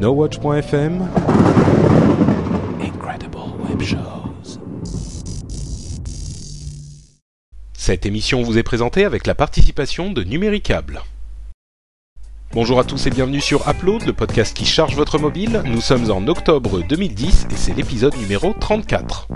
NoWatch.fm Incredible Web Shows. Cette émission vous est présentée avec la participation de Numéricable. Bonjour à tous et bienvenue sur Upload, le podcast qui charge votre mobile. Nous sommes en octobre 2010 et c'est l'épisode numéro 34.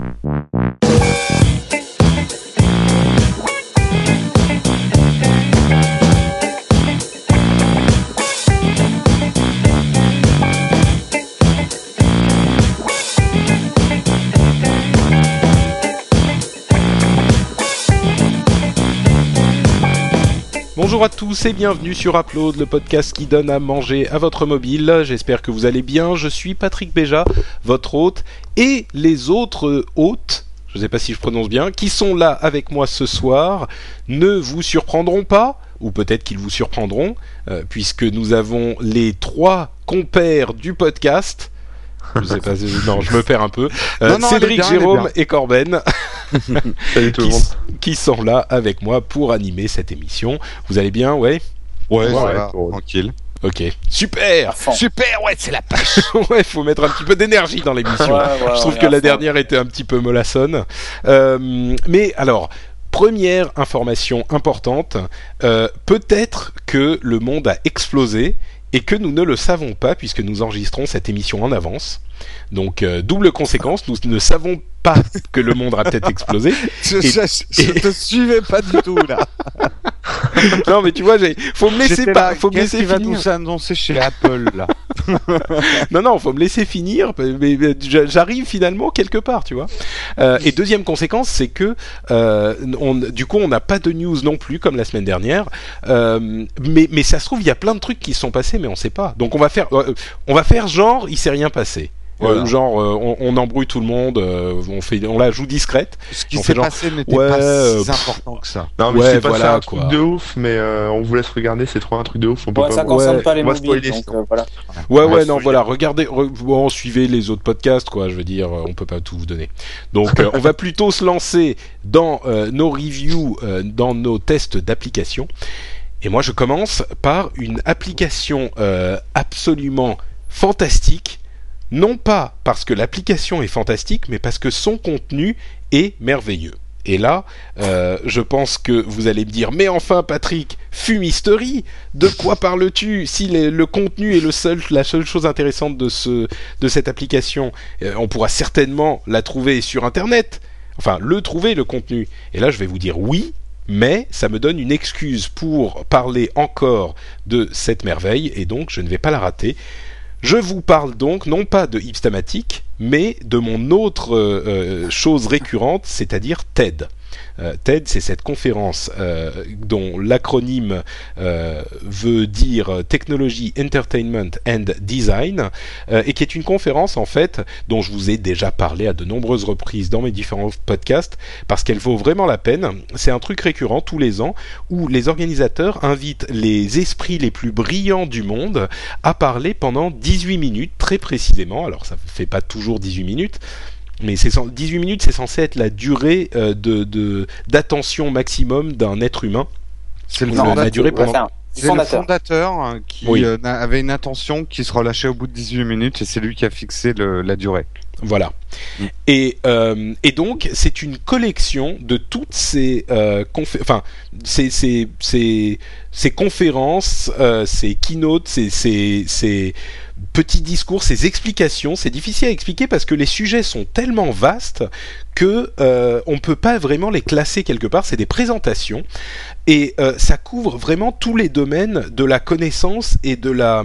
Bonjour à tous et bienvenue sur Upload, le podcast qui donne à manger à votre mobile. J'espère que vous allez bien. Je suis Patrick Béja, votre hôte, et les autres hôtes, je ne sais pas si je prononce bien, qui sont là avec moi ce soir, ne vous surprendront pas, ou peut-être qu'ils vous surprendront, euh, puisque nous avons les trois compères du podcast. Je sais pas, je- non, je me perds un peu. Euh, Non, non, Cédric, bien, Jérôme et Corben. Salut tout le qui, monde. qui sont là avec moi pour animer cette émission. Vous allez bien, ouais? Ouais, Ouais, ça ouais, va, pour- tranquille. Ok, super Super, ouais, c'est la pêche Ouais, faut mettre un petit peu d'énergie dans l'émission. Je trouve que la dernière était un petit peu mollassonne. Euh, mais alors, première information importante, euh, peut-être que le monde a explosé et que nous ne le savons pas puisque nous enregistrons cette émission en avance. Donc, euh, double conséquence, nous ne savons pas que le monde a peut-être explosé. Je, Et- je- je te suivais pas du tout là. Non, mais tu vois, faut me laisser pas, faut me qu'est-ce laisser qui va nous annoncer chez Apple là Non, non, faut me laisser finir. Mais, mais j'a- j'arrive finalement quelque part, tu vois. Euh, et deuxième conséquence, c'est que euh, on, du coup, on n'a pas de news non plus comme la semaine dernière. Euh, mais, mais ça se trouve, il y a plein de trucs qui se sont passés, mais on sait pas. Donc on va faire, on va faire genre, il s'est rien passé. Euh, Voilà. genre, euh, on, on embrouille tout le monde, euh, on fait, on la joue discrète. Ce qui s'est passé n'était ouais, pas si important que ça. Non, mais Ouais, c'est pas voilà, un truc quoi. de ouf, mais euh, on vous laisse regarder, c'est trop un truc de ouf. On peut Ouais, pas ça concerne pas les mobiles, spoiler, donc euh, voilà. Ouais, ouais, non, voilà, regardez, re- bon, suivez les autres podcasts, quoi. Je veux dire, on peut pas tout vous donner. Donc, euh, on va plutôt se lancer dans euh, nos reviews, euh, dans nos tests d'application. Et moi, je commence par une application euh, absolument fantastique. Non pas parce que l'application est fantastique, mais parce que son contenu est merveilleux. Et là, euh, je pense que vous allez me dire, mais enfin Patrick, fumisterie, de quoi parles-tu Si le, contenu est la seule chose intéressante de cette application, euh, on pourra certainement la trouver sur Internet. Enfin, le trouver, le contenu. Et là, je vais vous dire oui, mais ça me donne une excuse pour parler encore de cette merveille, et donc je ne vais pas la rater. Je vous parle donc non pas de Hipstamatic, mais de mon autre euh, euh, chose récurrente, c'est-à-dire TED. Euh, TED, c'est cette conférence euh, dont l'acronyme euh, veut dire Technology, Entertainment and Design, et qui est une conférence en fait dont je vous ai déjà parlé à de nombreuses reprises dans mes différents podcasts, parce qu'elle vaut vraiment la peine. C'est un truc récurrent tous les ans où les organisateurs invitent les esprits les plus brillants du monde à parler pendant 18 minutes très précisément. Alors ça fait pas toujours 18 minutes. Mais c'est cen- 18 minutes, c'est censé être la durée euh, de de- d'attention maximum d'un être humain. C'est le la durée pendant- c'est le fondateur. hein, qui Oui. euh, n'a- avait une intention qui se relâchait au bout de 18 minutes et c'est lui qui a fixé le- la durée. Voilà. Mm. Et, euh, et donc, c'est une collection de toutes ces, euh, confé- enfin, ces, ces, ces, ces conférences, euh, ces keynotes, ces, ces, ces petits discours, ces explications. C'est difficile à expliquer parce que les sujets sont tellement vastes que on peut pas vraiment les classer quelque part. C'est des présentations et ça couvre vraiment tous les domaines de la connaissance et de la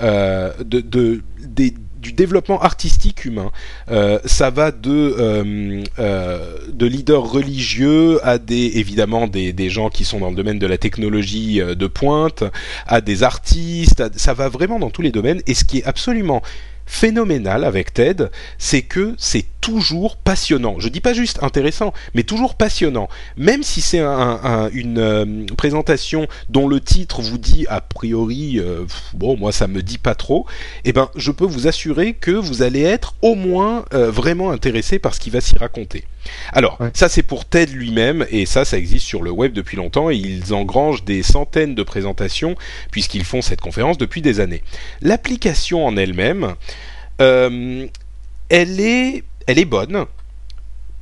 de, de des du développement artistique humain. Euh, ça va de euh, euh, de leaders religieux à des évidemment des, des gens qui sont dans le domaine de la technologie de pointe, à des artistes. ça va vraiment dans tous les domaines. Et ce qui est absolument phénoménal avec TED, c'est que c'est toujours passionnant. Je dis pas juste intéressant, mais toujours passionnant. Même si c'est un, une euh, présentation dont le titre vous dit a priori, euh, bon, moi ça me dit pas trop, eh ben, je peux vous assurer que vous allez être au moins euh, vraiment intéressé par ce qui va s'y raconter. Alors, ça c'est pour TED lui-même, et ça, ça existe sur le web depuis longtemps, et ils engrangent des centaines de présentations, puisqu'ils font cette conférence depuis des années. L'application en elle-même, elle est elle est bonne.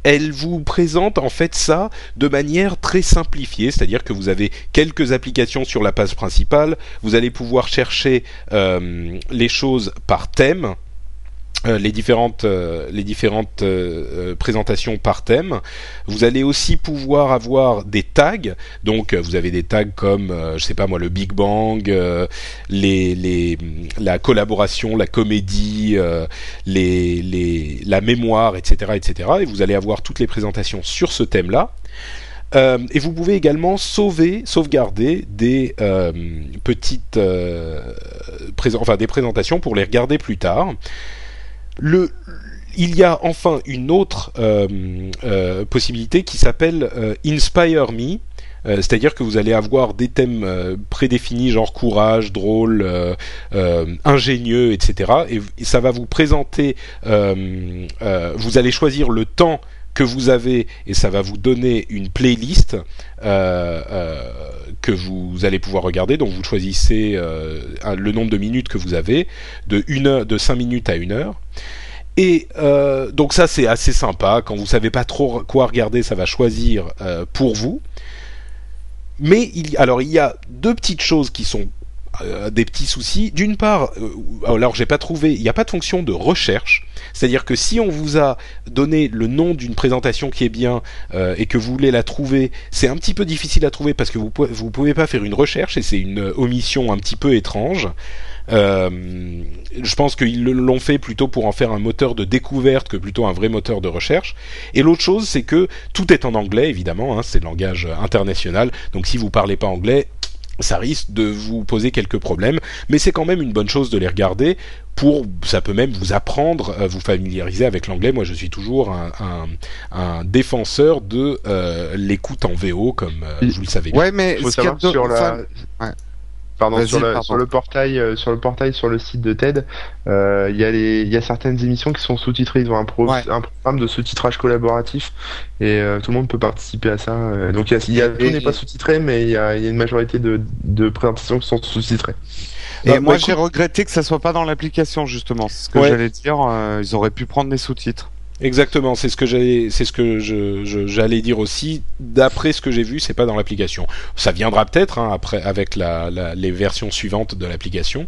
Elle vous présente en fait ça de manière très simplifiée, c'est-à-dire que vous avez quelques applications sur la page principale, vous allez pouvoir chercher euh, les choses par thème, euh, les différentes, euh, les différentes euh, présentations par thème. Vous allez aussi pouvoir avoir des tags. Donc, vous avez des tags comme, je sais pas moi, le Big Bang, les, les, la collaboration, la comédie, les, les, la mémoire, etc., etc. Et vous allez avoir toutes les présentations sur ce thème-là. et vous pouvez également sauver, sauvegarder des petites, enfin des présentations pour les regarder plus tard. Le, il y a enfin une autre euh, euh, possibilité qui s'appelle euh, Inspire Me. C'est-à-dire que vous allez avoir des thèmes prédéfinis, genre courage, drôle, ingénieux, etc. Et, ça va vous présenter. vous allez choisir le temps que vous avez et ça va vous donner une playlist que vous allez pouvoir regarder. Donc vous choisissez le nombre de minutes que vous avez, de une heure, de 5 minutes à une heure. Et euh, donc ça c'est assez sympa. Quand vous savez pas trop quoi regarder, ça va choisir euh, pour vous. Mais il, alors il y a deux petites choses qui sont euh, des petits soucis. D'une part, alors j'ai pas trouvé, il n'y a pas de fonction de recherche. C'est-à-dire que si on vous a donné le nom d'une présentation qui est bien et que vous voulez la trouver, c'est un petit peu difficile à trouver parce que vous vous pouvez pas faire une recherche et c'est une omission un petit peu étrange. Euh, je pense qu'ils l'ont fait plutôt pour en faire un moteur de découverte que plutôt un vrai moteur de recherche. Et l'autre chose, c'est que tout est en anglais, évidemment, hein, c'est le langage international. Donc si vous parlez pas anglais, ça risque de vous poser quelques problèmes, mais c'est quand même une bonne chose de les regarder pour, ça peut même vous apprendre, euh, vous familiariser avec l'anglais. Moi, je suis toujours un, un, défenseur de euh, l'écoute en VO, comme vous le savez. Ouais, mais sur la... Pardon, sur, le, portail, euh, sur le portail, sur le site de TED, euh, il y, a y a certaines émissions qui sont sous-titrées. Ils ont un, programme de sous-titrage collaboratif et euh, tout le monde peut participer à ça. donc il y a, tout n'est pas sous-titré, mais il y a, une majorité de, de présentations qui sont sous-titrées. Et bah, moi, bah, j'ai regretté que ça soit pas dans l'application justement. C'est ce que j'allais dire. ils auraient pu prendre des sous-titres. Exactement, c'est ce que j'allais, c'est ce que je, j'allais dire aussi. D'après ce que j'ai vu, c'est pas dans l'application. Ça viendra peut-être hein, après avec la, les versions suivantes de l'application,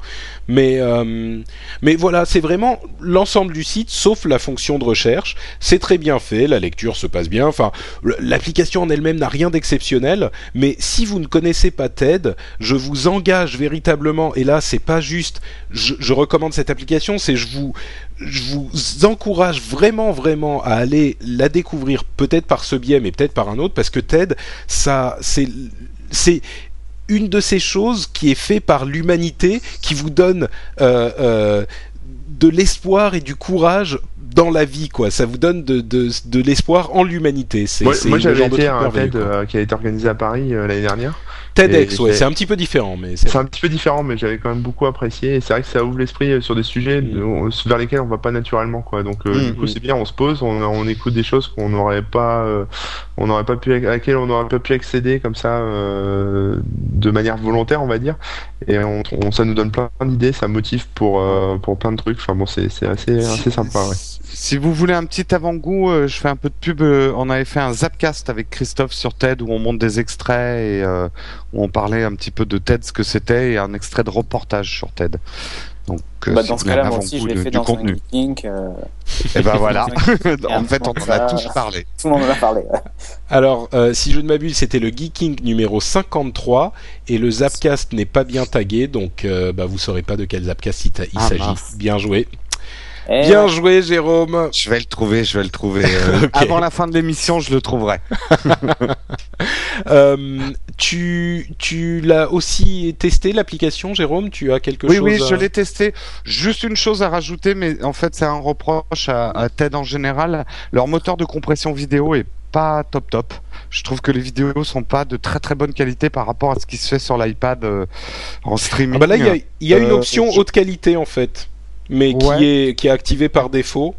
mais euh, mais voilà, c'est vraiment l'ensemble du site, sauf la fonction de recherche. C'est très bien fait, la lecture se passe bien. Enfin, l'application en elle-même n'a rien d'exceptionnel, mais si vous ne connaissez pas TED, je vous engage véritablement. Et là, c'est pas juste. Je, je recommande cette application, c'est je vous je vous encourage vraiment, vraiment à aller la découvrir, peut-être par ce biais, mais peut-être par un autre, parce que TED, ça, c'est, c'est une de ces choses qui est fait par l'humanité, qui vous donne euh, euh, de l'espoir et du courage dans la vie, quoi. Ça vous donne de, de, de l'espoir en l'humanité. C'est, moi, moi j'avais été à un TED euh, qui a été organisé à Paris l'année dernière. TEDx, ouais, c'est un petit peu différent, mais c'est un petit peu différent, mais j'avais quand même beaucoup apprécié. Et c'est vrai que ça ouvre l'esprit euh, sur des sujets mm. vers lesquels on va pas naturellement, quoi. Donc, euh, mm, du coup, c'est bien, on se pose, on, on écoute des choses qu'on n'aurait pas, euh, on n'aurait pas pu, à laquelle on n'aurait pas pu accéder comme ça, de manière volontaire, on va dire. Et on, ça nous donne plein d'idées, ça motive pour, pour plein de trucs. Enfin bon, c'est assez, assez sympa, ouais. Si vous voulez un petit avant-goût, euh, je fais un peu de pub. Euh, on avait fait un Zapcast avec Christophe sur TED où on monte des extraits et euh, où on parlait un petit peu de TED, ce que c'était, et un extrait de reportage sur TED. Donc, bah, dans ce cas-là, moi aussi, je l'ai fait dans contenu. un et ben voilà. en fait, on en a tous parlé. Tout le monde en a parlé. Alors, si je ne m'abuse, c'était le Geeking numéro 53 et le Zapcast n'est pas bien tagué, donc bah, vous saurez pas de quel Zapcast il, ah, s'agit. Bien joué. Eh Bien joué, Jérôme. Je vais le trouver, je vais le trouver. Euh, avant la fin de l'émission, je le trouverai. euh, tu tu l'as aussi testé l'application, Jérôme? Tu as quelque chose Oui, oui, je l'ai testé. Juste une chose à rajouter, mais en fait, c'est un reproche à, à TED en général. Leur moteur de compression vidéo est pas top top. Je trouve que les vidéos sont pas de très très bonne qualité par rapport à ce qui se fait sur l'iPad euh, en streaming. Ah bah là, il y a, une euh, option haute qualité en fait mais qui est qui est activé par défaut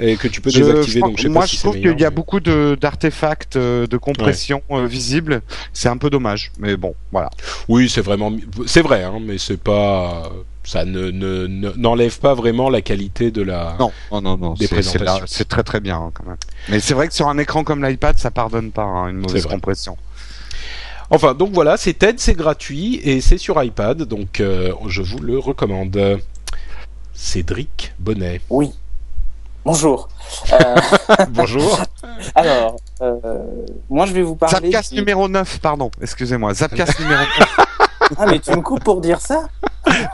et que tu peux désactiver. donc moi, je trouve qu'il y a beaucoup d'artefacts de, de, compression euh, visibles. C'est un peu dommage, mais bon, voilà. Oui, c'est vraiment, c'est vrai, hein, mais c'est pas, ça ne n'enlève pas vraiment la qualité de la. Non, non, non, non. C'est très très bien hein, quand même. Mais c'est vrai que sur un écran comme l'iPad, ça pardonne pas hein, une mauvaise compression. Enfin, donc voilà, c'est TED, c'est gratuit et c'est sur iPad, donc euh, je vous le recommande. Cédric Bonnet. Oui. Bonjour. Euh, Bonjour. Alors, euh, moi je vais vous parler. Zapcast numéro 9, pardon, excusez-moi. Zapcast numéro 9. ah, mais tu me coupes pour dire ça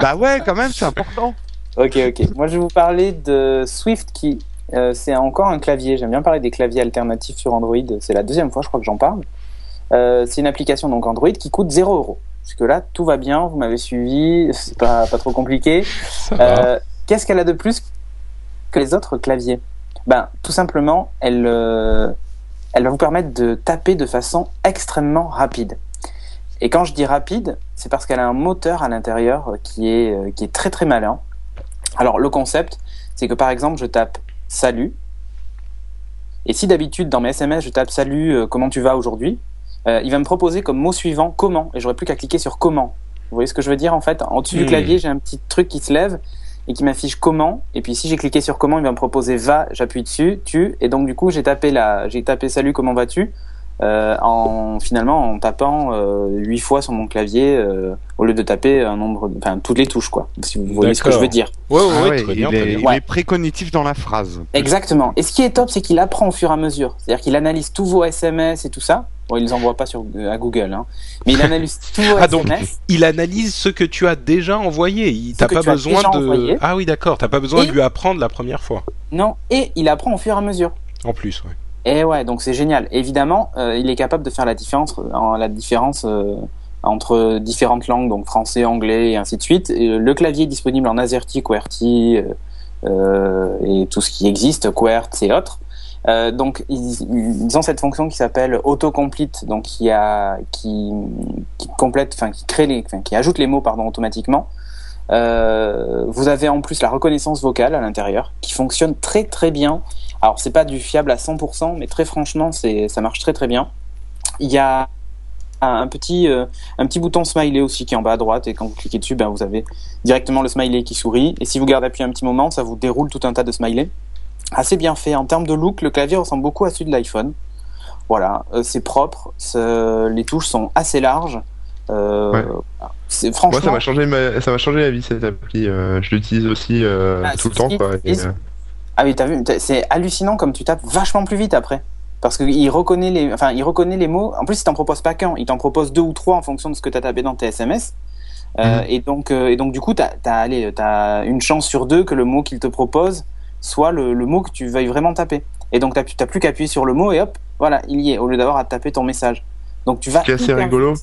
Bah ouais, quand même, c'est important. Ok, ok. Moi je vais vous parler de Swift qui. Euh, c'est encore un clavier. J'aime bien parler des claviers alternatifs sur Android. C'est la deuxième fois, je crois, que j'en parle. c'est une application donc Android qui coûte 0 euros. Parce que là, tout va bien, vous m'avez suivi, c'est pas, pas trop compliqué. Euh, Qu'est-ce qu'elle a de plus que les autres claviers? Ben, tout simplement, elle, euh, elle va vous permettre de taper de façon extrêmement rapide. Et quand je dis rapide, c'est parce qu'elle a un moteur à l'intérieur qui est, euh, qui est très très malin. Alors, le concept, c'est que par exemple, je tape salut. Et si d'habitude, dans mes SMS, je tape salut, euh, comment tu vas aujourd'hui Il va me proposer comme mot suivant comment. Et j'aurais plus qu'à cliquer sur comment. Vous voyez ce que je veux dire en fait? En dessus du hmm. clavier, j'ai un petit truc qui se lève et qui m'affiche comment. Et puis si j'ai cliqué sur comment, il va me proposer va, j'appuie dessus, tu. Et donc du coup, j'ai tapé la, j'ai tapé salut, comment vas-tu euh, en finalement en tapant euh, huit fois sur mon clavier euh, au lieu de taper un nombre, enfin toutes les touches quoi. Si vous voyez ce que je veux dire. Ouais, ouais, ah très bien, il, est, il est précognitif dans la phrase. Exactement. Et ce qui est top, c'est qu'il apprend au fur et à mesure. C'est-à-dire qu'il analyse tous vos SMS et tout ça. Bon, il les envoie pas sur à Google, hein. mais il analyse tous vos ah, donc, il analyse ce que tu as déjà envoyé. Il t'as pas besoin de. Ah oui, d'accord. T'as pas besoin de lui apprendre la première fois. Non, et il apprend au fur et à mesure. En plus, ouais. Et ouais, donc c'est génial. Évidemment, euh, il est capable de faire la différence, euh, euh, entre différentes langues, donc français, anglais et ainsi de suite. le clavier est disponible en AZERTY, QWERTY et tout ce qui existe, QWERTZ et autres. Donc ils, ont cette fonction qui s'appelle autocomplete, donc qui a qui, qui complète, enfin qui crée les, qui ajoute les mots pardon automatiquement. Vous avez en plus la reconnaissance vocale à l'intérieur qui fonctionne très très bien. Alors c'est pas du fiable à 100%, mais très franchement c'est ça marche très très bien. Il y a un petit euh, un petit bouton smiley aussi qui est en bas à droite et quand vous cliquez dessus, ben vous avez directement le smiley qui sourit et si vous gardez appuyé un petit moment, ça vous déroule tout un tas de smileys assez bien fait. En termes de look, le clavier ressemble beaucoup à celui de l'iPhone. Voilà, euh, c'est propre, les touches sont assez larges. Euh, c'est franchement. Moi, ça m'a changé, ça m'a changé la vie cette appli. Je l'utilise aussi bah, tout le temps, quoi. Ah oui, t'as vu, c'est hallucinant comme tu tapes vachement plus vite après. Parce qu'il reconnaît les, enfin, il reconnaît les mots. En plus, il t'en propose pas qu'un, il t'en propose deux ou trois en fonction de ce que t'as tapé dans tes SMS. Mhm. et donc, et donc, du coup, t'as, as, as une chance sur deux que le mot qu'il te propose soit le, mot que tu veuilles vraiment taper. Et donc, tu n'as plus qu'à appuyer sur le mot et hop, voilà, il y est, au lieu d'avoir à taper ton message. Donc, tu vas. Ce qui est assez rigolo.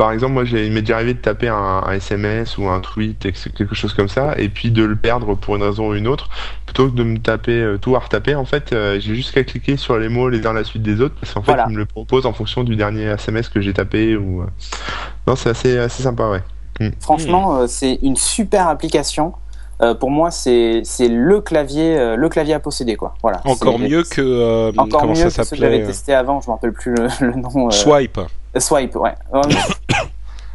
Par exemple, moi, il m'est déjà arrivé de taper un, SMS ou un tweet, quelque chose comme ça, et puis de le perdre pour une raison ou une autre, plutôt que de me taper euh, tout à retaper. En fait, euh, j'ai juste qu'à cliquer sur les mots les uns à la suite des autres, parce qu'en fait, il me le propose en fonction du dernier SMS que j'ai tapé. Ou euh. non, c'est assez assez sympa, ouais. Mm. Franchement, c'est une super application. Euh, pour moi, c'est le clavier, euh, le clavier à posséder, quoi. Voilà. Encore mieux que euh, encore comment mieux ça que que j'avais testé avant. Je me rappelle plus le, nom. Swipe. Swipe, ouais.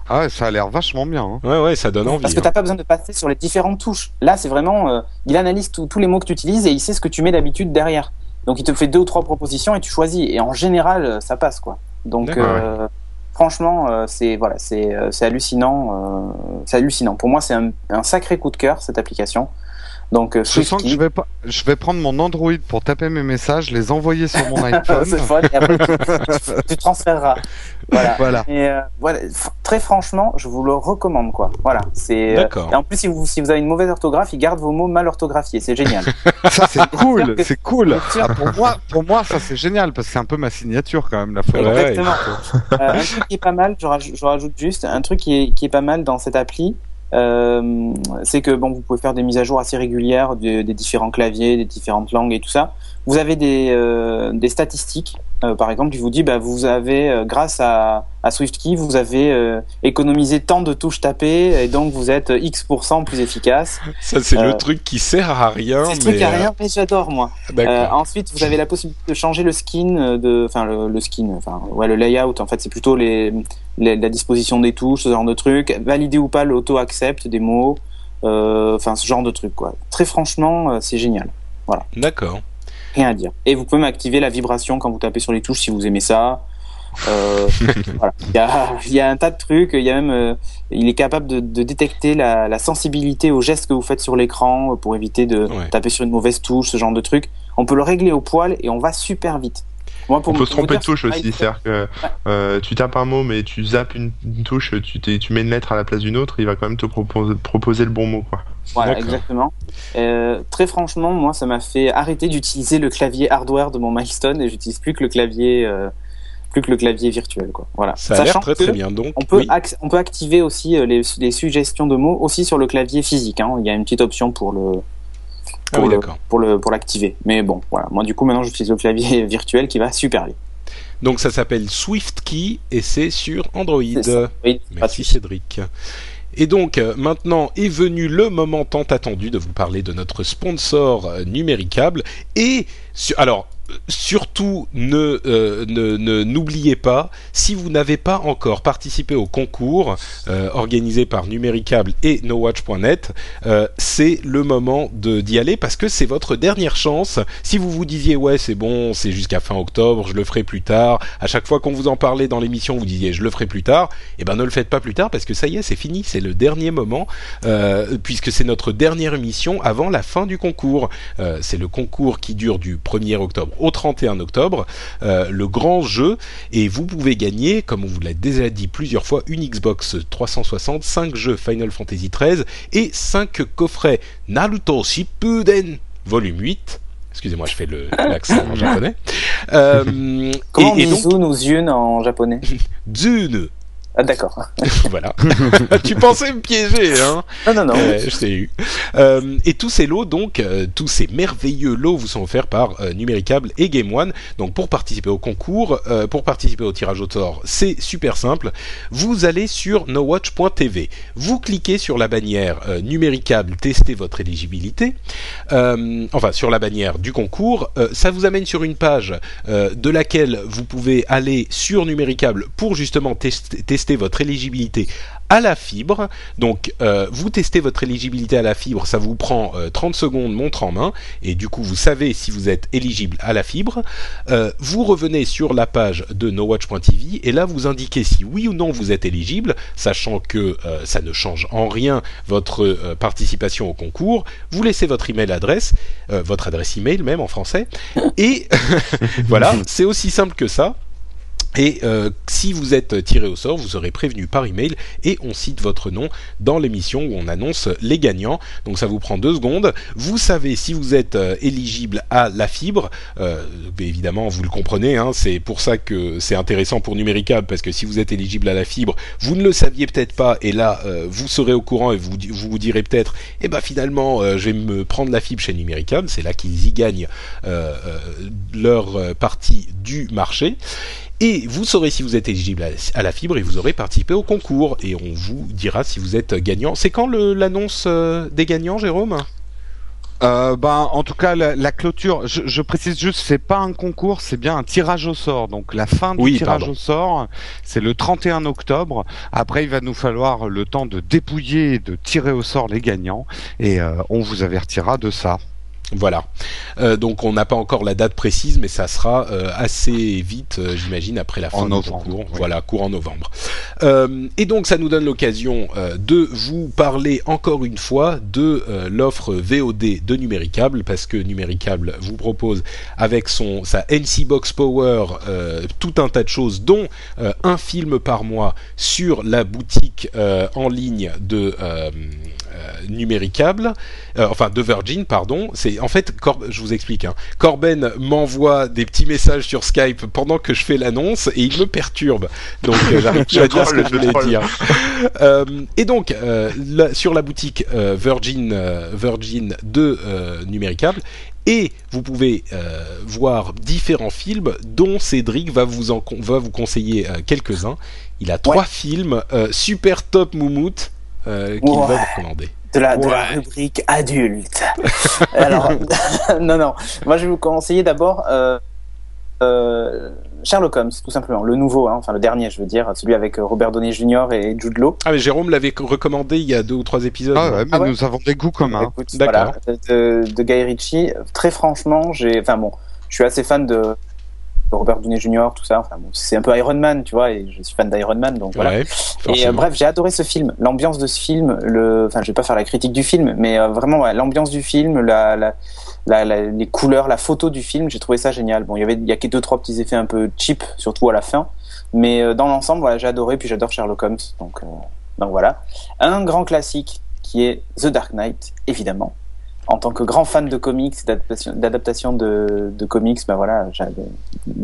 ah ouais, ça a l'air vachement bien. Hein. Ouais, ouais, ça donne envie. Parce que t'as hein. pas besoin de passer sur les différentes touches. Là, c'est vraiment, il analyse tous les mots que tu utilises et il sait ce que tu mets d'habitude derrière. Donc, il te fait deux ou trois propositions et tu choisis. Et en général, ça passe, quoi. Donc, Franchement, c'est voilà, c'est hallucinant, c'est hallucinant. Pour moi, c'est un, un, sacré coup de cœur cette application. Donc, euh, je sens que je vais pas, je vais prendre mon Android pour taper mes messages, les envoyer sur mon iPhone. et après tu, transféreras. Voilà. voilà. Et euh, voilà. Très franchement, je vous le recommande quoi. Voilà. C'est. Euh, et en plus, si vous si vous avez une mauvaise orthographe, il garde vos mots mal orthographiés. C'est génial. ça c'est cool, c'est cool. Ah, pour moi, pour moi, ça c'est génial parce que c'est un peu ma signature quand même la fois. Exactement. un truc qui est pas mal, je rajoute, je rajoute juste un truc qui est qui est pas mal dans cette appli euh, c'est que bon, vous pouvez faire des mises à jour assez régulières des différents claviers, des différentes langues et tout ça. Vous avez des, euh, des statistiques, euh, par exemple, qui vous dit, bah, vous avez, grâce à, à SwiftKey, vous avez économisé tant de touches tapées et donc vous êtes X% plus efficace. Ça, c'est le truc qui sert à rien. C'est le truc à rien, mais j'adore, moi. ensuite, vous avez la possibilité de changer le skin, de, enfin, le, le, skin, enfin, ouais, le layout, en fait, c'est plutôt les, la disposition des touches, ce genre de trucs, valider ou pas l'auto-accept des mots, euh, enfin ce genre de trucs quoi. Très franchement, euh, c'est génial. Voilà. D'accord. Rien à dire. Et vous pouvez m'activer la vibration quand vous tapez sur les touches si vous aimez ça. Euh, voilà. il, y a, il y a un tas de trucs. Il y a même, euh, il est capable de, de détecter la, la, sensibilité aux gestes que vous faites sur l'écran pour éviter de taper sur une mauvaise touche, ce genre de trucs. On peut le régler au poil et on va super vite on peut se tromper de touche aussi, c'est-à-dire que euh, tu tapes un mot mais tu zappes une, touche, tu, tu mets une lettre à la place d'une autre, il va quand même te proposer, proposer le bon mot. Quoi. Voilà, exactement. Euh, très franchement, moi, ça m'a fait arrêter d'utiliser le clavier hardware de mon milestone et j'utilise plus que le clavier. Euh, plus que le clavier virtuel quoi. Voilà. Ça a l'air très très bien donc. On peut on peut activer aussi les, les, suggestions de mots aussi sur le clavier physique. Hein. Il y a une petite option pour le ah pour, le, pour le pour l'activer. Mais bon, voilà. Moi, du coup, maintenant, j'utilise le clavier virtuel qui va super vite. Donc, ça s'appelle SwiftKey et c'est sur Android. Merci Cédric. Et donc euh, maintenant est venu le moment tant attendu de vous parler de notre sponsor euh, numéricable et alors surtout euh, ne n'oubliez pas si vous n'avez pas encore participé au concours euh, organisé par Numéricable et NoWatch.net euh, c'est le moment de d'y aller parce que c'est votre dernière chance. Si vous vous disiez ouais c'est bon c'est jusqu'à fin octobre je le ferai plus tard. À chaque fois qu'on vous en parlait dans l'émission vous disiez je le ferai plus tard. Eh ben ne le faites pas plus tard parce que ça y est c'est fini c'est le dernier moment puisque c'est notre dernière émission avant la fin du concours. C'est le concours qui dure du 1er octobre au 31 octobre, euh, le grand jeu, et vous pouvez gagner, comme on vous l'a déjà dit plusieurs fois, une Xbox 360, 5 jeux Final Fantasy XIII et 5 coffrets Naruto Shippuden volume 8 excusez-moi, je fais l'accent japonais. Euh, Comment et, on dit ou Zune en japonais? Zune. Ah d'accord. voilà. tu pensais me piéger, hein Non, non, non. Euh, je t'ai eu. Euh, et tous ces lots, donc, euh, tous ces merveilleux lots vous sont offerts par euh, Numéricable et Game One. Donc, pour participer au concours, euh, pour participer au tirage au sort, c'est super simple. Vous allez sur nowatch.tv. Vous cliquez sur la bannière Numéricable, testez votre éligibilité. enfin, sur la bannière du concours. ça vous amène sur une page de laquelle vous pouvez aller sur Numéricable pour justement tester votre éligibilité à la fibre. Donc, euh, vous testez votre éligibilité à la fibre, ça vous prend 30 euh, secondes montre en main, et du coup, vous savez si vous êtes éligible à la fibre. Euh, vous revenez sur la page de nowatch.tv, et là, vous indiquez si oui ou non vous êtes éligible, sachant que ça ne change en rien votre participation au concours. Vous laissez votre email adresse, votre adresse email même en français, et voilà, c'est aussi simple que ça. Et euh, si vous êtes tiré au sort, vous serez prévenu par email et on cite votre nom dans l'émission où on annonce les gagnants. Donc ça vous prend deux secondes. Vous savez si vous êtes euh, éligible à la fibre. Euh, évidemment, vous le comprenez. Hein, c'est pour ça que c'est intéressant pour Numéricable parce que si vous êtes éligible à la fibre, vous ne le saviez peut-être pas et là vous serez au courant et vous vous, direz peut-être, eh ben finalement je vais me prendre la fibre chez Numéricable. C'est là qu'ils y gagnent leur partie du marché. Et vous saurez si vous êtes éligible à la fibre et vous aurez participé au concours. Et on vous dira si vous êtes gagnant. C'est quand l'annonce euh, des gagnants, Jérôme? Euh, ben, en tout cas, la, clôture, je, précise juste, c'est pas un concours, c'est bien un tirage au sort. Donc la fin du tirage au sort, c'est le 31 octobre. Après, il va nous falloir le temps de dépouiller et de tirer au sort les gagnants, et euh, on vous avertira de ça. Voilà. Euh, donc on n'a pas encore la date précise, mais ça sera euh, assez vite, euh, j'imagine, après la fin En du novembre, concours. oui. Voilà, courant novembre. Euh, et donc ça nous donne l'occasion euh, de vous parler encore une fois de euh, l'offre VOD de Numéricable, parce que Numéricable vous propose avec son sa NC Box Power euh, tout un tas de choses, dont euh, un film par mois sur la boutique euh, en ligne de Numéricable, euh, enfin de Virgin, pardon. C'est en fait, Cor- je vous explique. Hein. Corben m'envoie des petits messages sur Skype pendant que je fais l'annonce et il me perturbe. Donc euh, j'arrive plus à dire ce que je voulais dire. Euh, et donc euh, sur la boutique euh, Virgin euh, Virgin de euh, Numéricable. Et vous pouvez euh, voir différents films dont Cédric va vous, en va vous conseiller euh, quelques-uns. Il a trois films euh, super top moumoute euh, qu'il Ouais. va vous recommander. de la, de la Ouais. rubrique adulte. Alors, non, non. Moi, je vais vous conseiller d'abord euh, euh, Sherlock Holmes, tout simplement. Le nouveau, hein, enfin le dernier, je veux dire, celui avec euh, Robert Downey Jr. et Jude Law. Ah mais Jérôme l'avait recommandé il y a deux ou trois épisodes. Ah ouais, mais Ah ouais nous avons des goûts communs. Écoute, D'accord. voilà, de, de Guy Ritchie. Très franchement, j'ai, enfin bon, je suis assez fan de Robert Downey Jr. Tout ça. Enfin bon, c'est un peu Iron Man, tu vois, et je suis fan d'Iron Man, donc voilà. Ouais, Et euh, bref, j'ai adoré ce film. L'ambiance de ce film, le, enfin, je vais pas faire la critique du film, mais euh, vraiment ouais, l'ambiance du film, la, la, la, la- les couleurs, la photo du film, j'ai trouvé ça génial. Bon, il y avait, il y a que deux trois petits effets un peu cheap, surtout à la fin, mais euh, dans l'ensemble, voilà, j'ai adoré. Puis j'adore Sherlock Holmes, donc donc voilà. Un grand classique qui est The Dark Knight, évidemment. En tant que grand fan de comics, d'adaptation, de, de comics, ben voilà,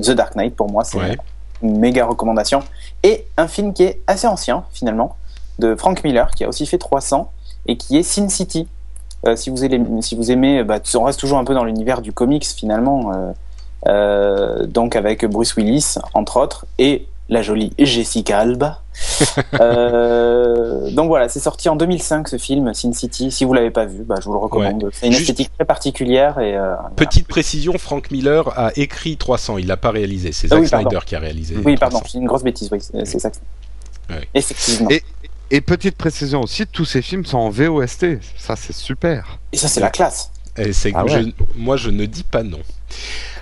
The Dark Knight pour moi, c'est Ouais. une méga recommandation. Et un film qui est assez ancien, finalement, de Frank Miller, qui a aussi fait 300, et qui est Sin City. Euh, si, vous aimez, si vous aimez, bah, on reste toujours un peu dans l'univers du comics, finalement. euh, euh, donc avec Bruce Willis, entre autres, et la jolie Jessica Alba. Euh, donc voilà, c'est sorti en 2005 ce film, Sin City. Si vous l'avez pas vu, bah, je vous le recommande. C'est une Juste- esthétique très particulière et euh, Petite précision, Frank Miller a écrit 300, il l'a pas réalisé. C'est Ah Zack oui, pardon. Snyder qui a réalisé. oui, pardon, 300. c'est une grosse bêtise. Oui, c'est. Ouais. Effectivement. Et- Et petite précision aussi, tous ces films sont en VOST. Ça, c'est super. Et ça, c'est la classe. Et c'est Ah que ouais. je- moi, je ne dis pas non.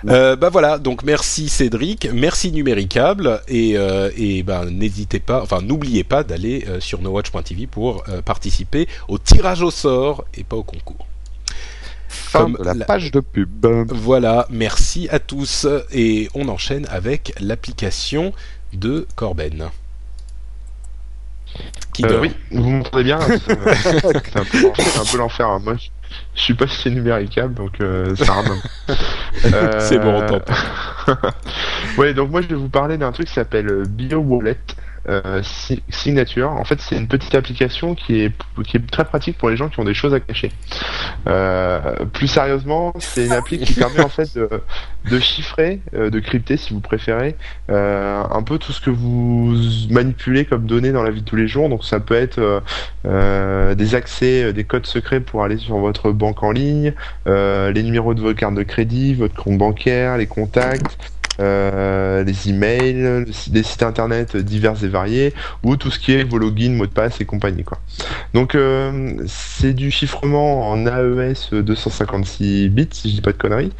Euh, bah voilà, donc merci Cédric, merci Numéricable et, euh, et ben n'hésitez pas, enfin n'oubliez pas d'aller euh, sur nowatch.tv pour euh, participer au tirage au sort et pas au concours. Fin Comme de la la- page de pub. Voilà, merci à tous et on enchaîne avec l'application de Corben. Qui Euh, oui, vous m'entendez bien là, C'est un peu- c'est un peu l'enfer. hein. Moi, je, suis pas chez Numéricable, donc euh, ça. Euh, C'est bon, on t'entend. ouais, donc moi je vais vous parler d'un truc qui s'appelle euh, BioWallet. Euh, Si- Signature. En fait, c'est une petite application qui est qui est très pratique pour les gens qui ont des choses à cacher. Euh, plus sérieusement, c'est une appli qui permet en fait de, de chiffrer, euh, de crypter si vous préférez, un peu tout ce que vous manipulez comme données dans la vie de tous les jours. Donc ça peut être des accès, des codes secrets pour aller sur votre banque en ligne, les numéros de vos cartes de crédit, votre compte bancaire, les contacts. Euh, les emails, le- des sites internet divers et variés, ou tout ce qui est vos logins, mots de passe et compagnie. Donc euh, c'est du chiffrement en E AES 256 bits, si je dis pas de conneries.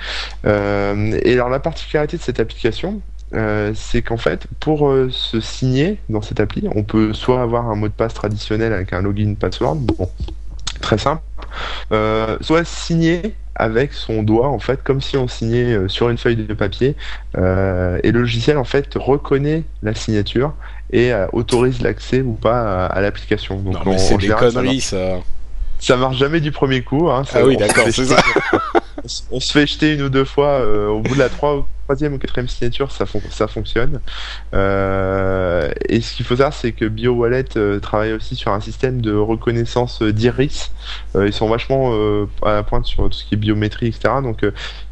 Euh, et alors la particularité de cette application, c'est qu'en fait, pour se signer dans cette appli, on peut soit avoir un mot de passe traditionnel avec un login password, bon, très simple, euh, soit signer avec son doigt, en fait, comme si on signait euh, sur une feuille de papier, euh, et le logiciel, en fait, reconnaît la signature et euh, autorise l'accès ou pas à, à l'application. Donc, Non mais c'est des général, ça conneries ça. marche- Ça marche jamais du premier coup. Hein, ça- Ah oui on se d'accord, fait c'est jeter- ça. on se- fait jeter une ou deux fois au bout de la trois- troisième ou quatrième signature, ça, fon- ça fonctionne. Euh, et ce qu'il faut savoir, c'est que BioWallet euh, travaille aussi sur un système de reconnaissance euh, d'iris. Ils sont vachement à la pointe sur tout ce qui est biométrie, etc. Donc